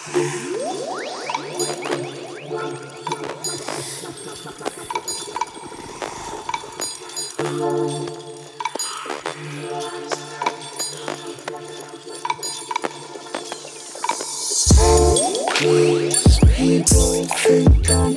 People think I'm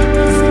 Lord.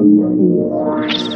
生而灭。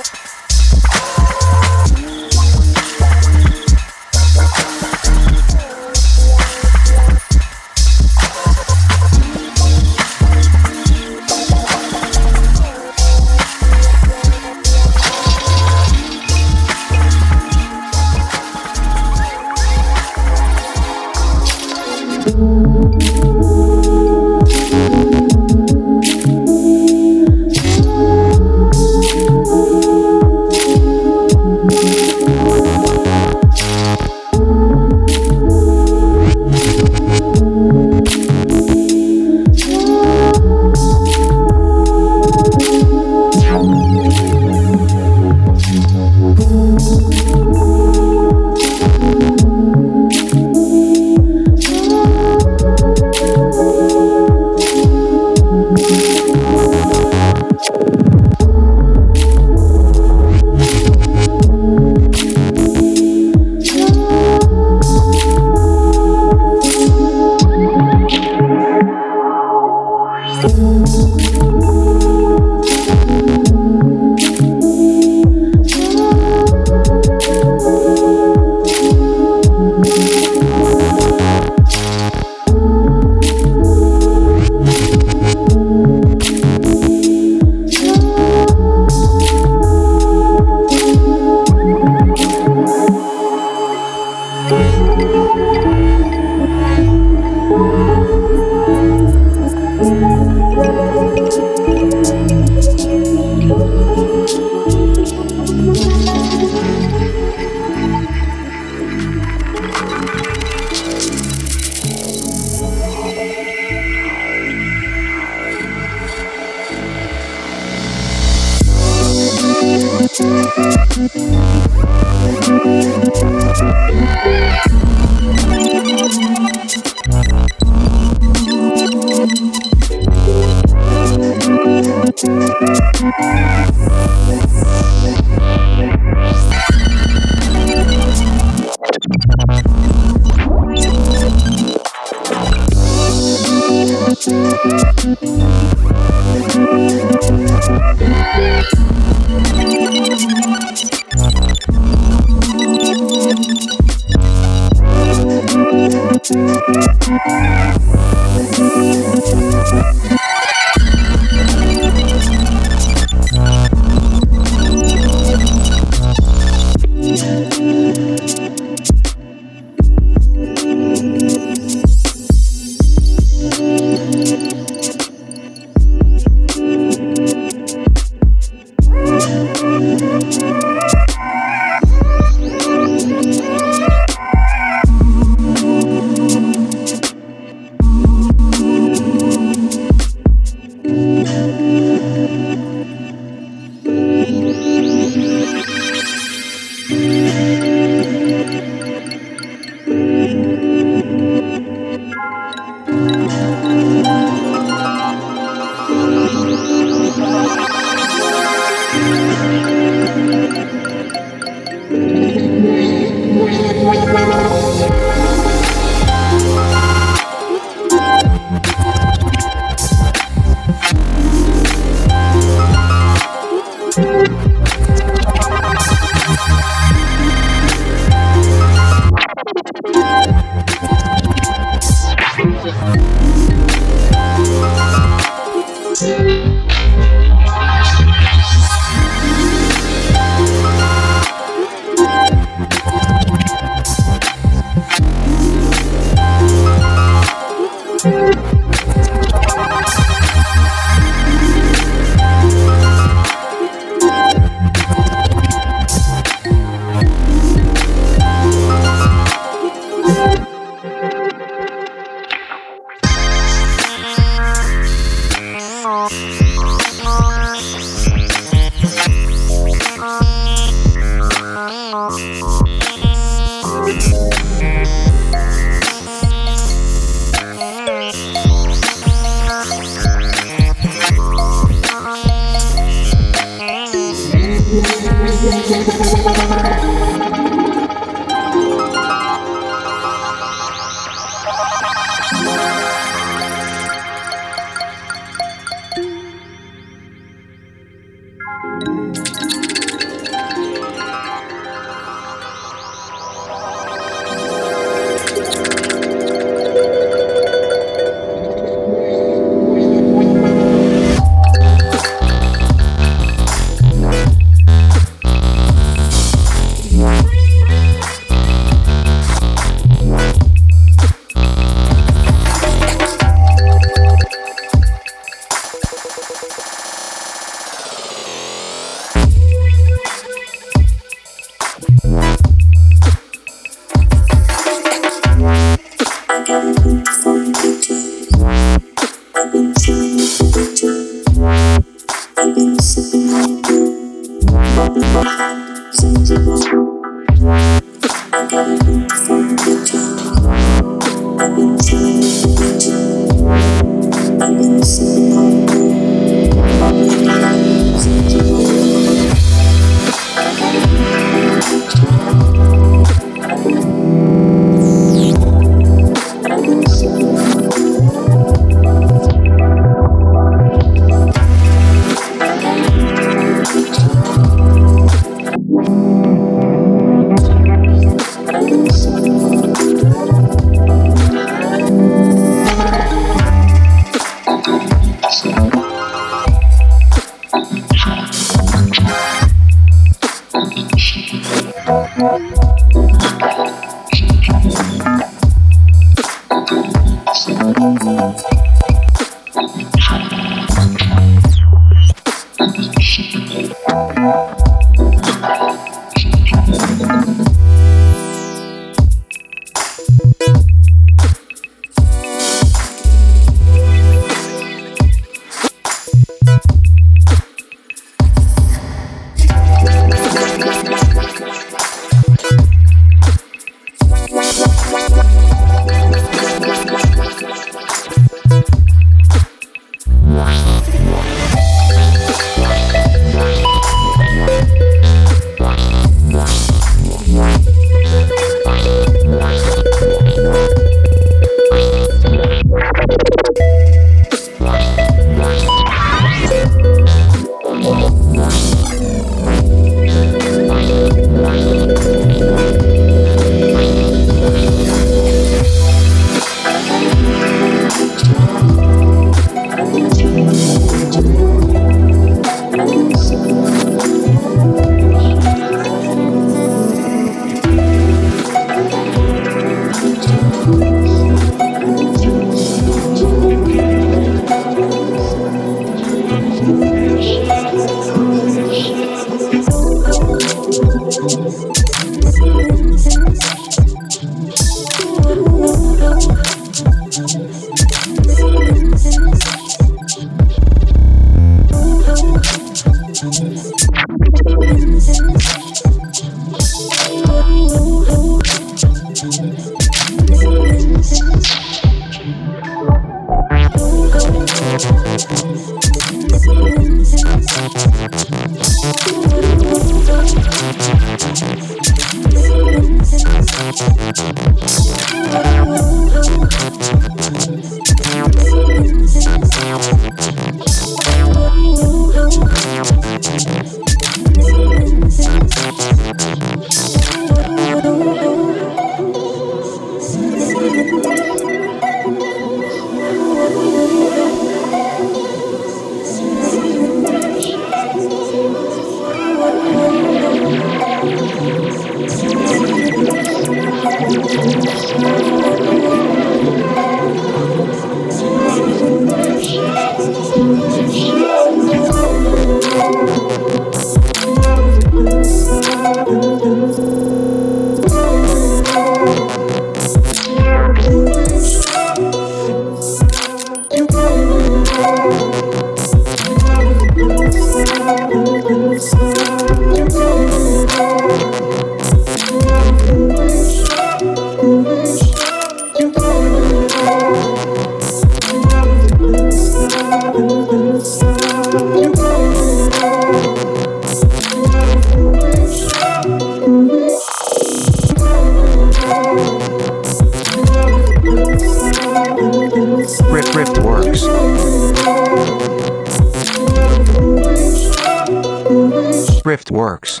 works.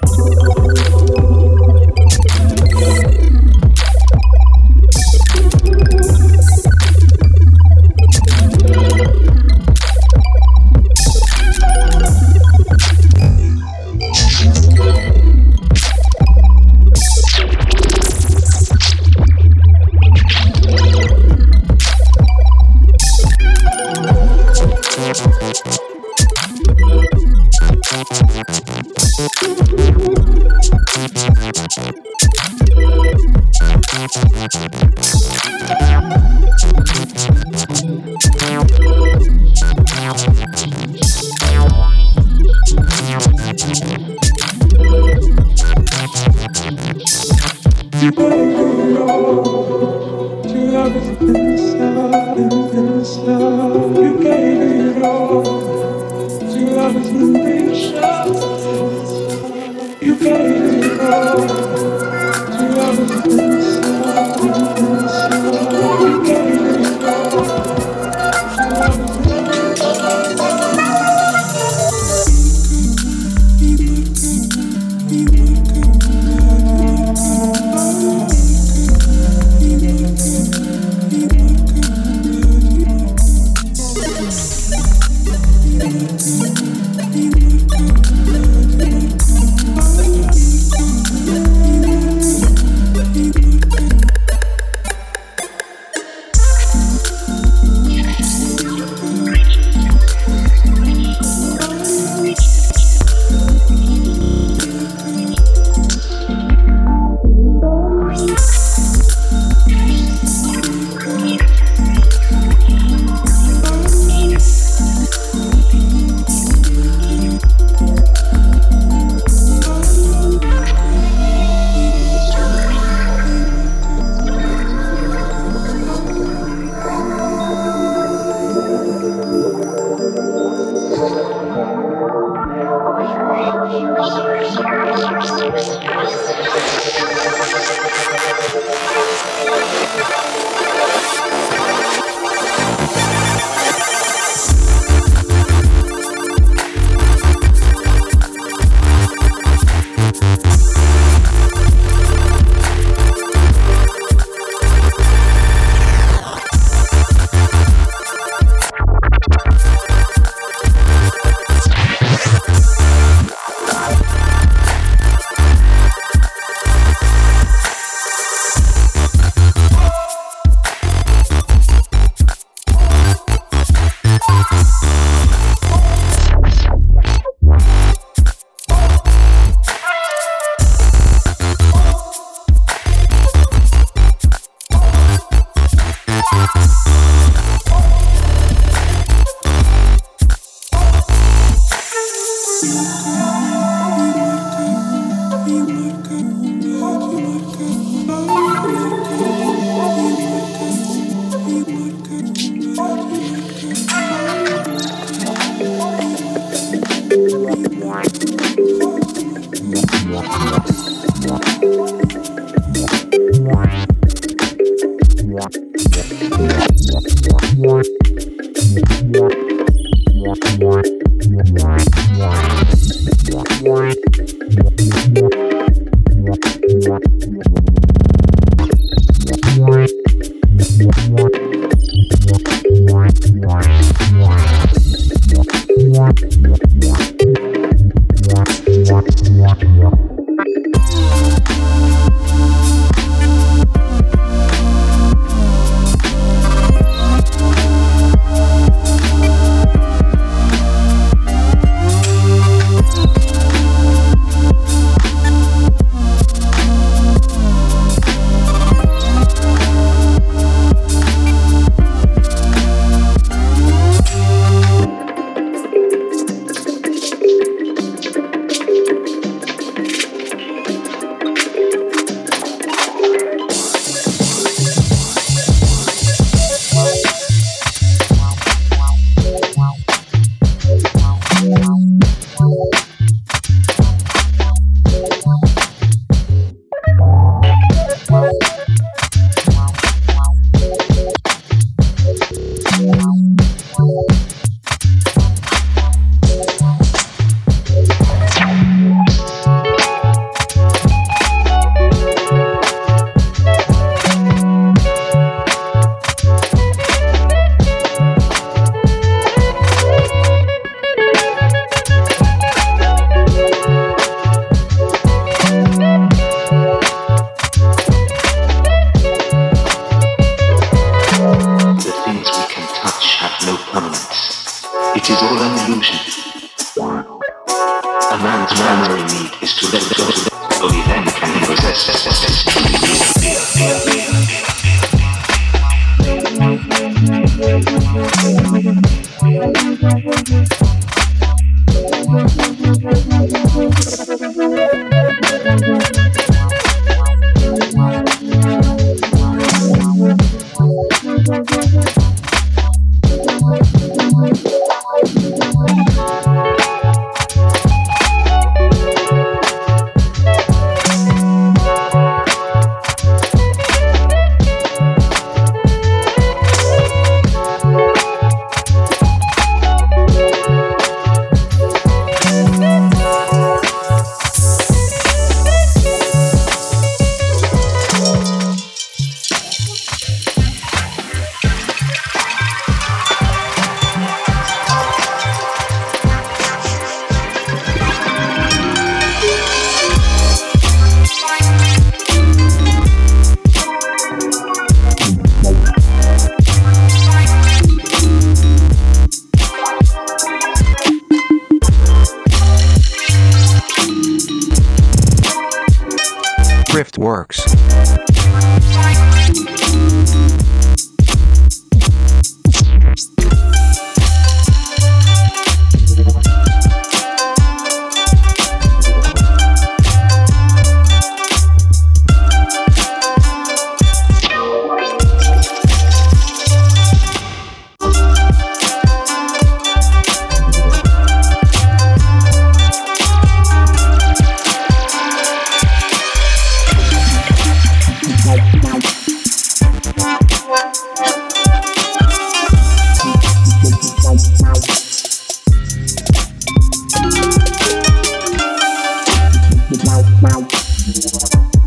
Música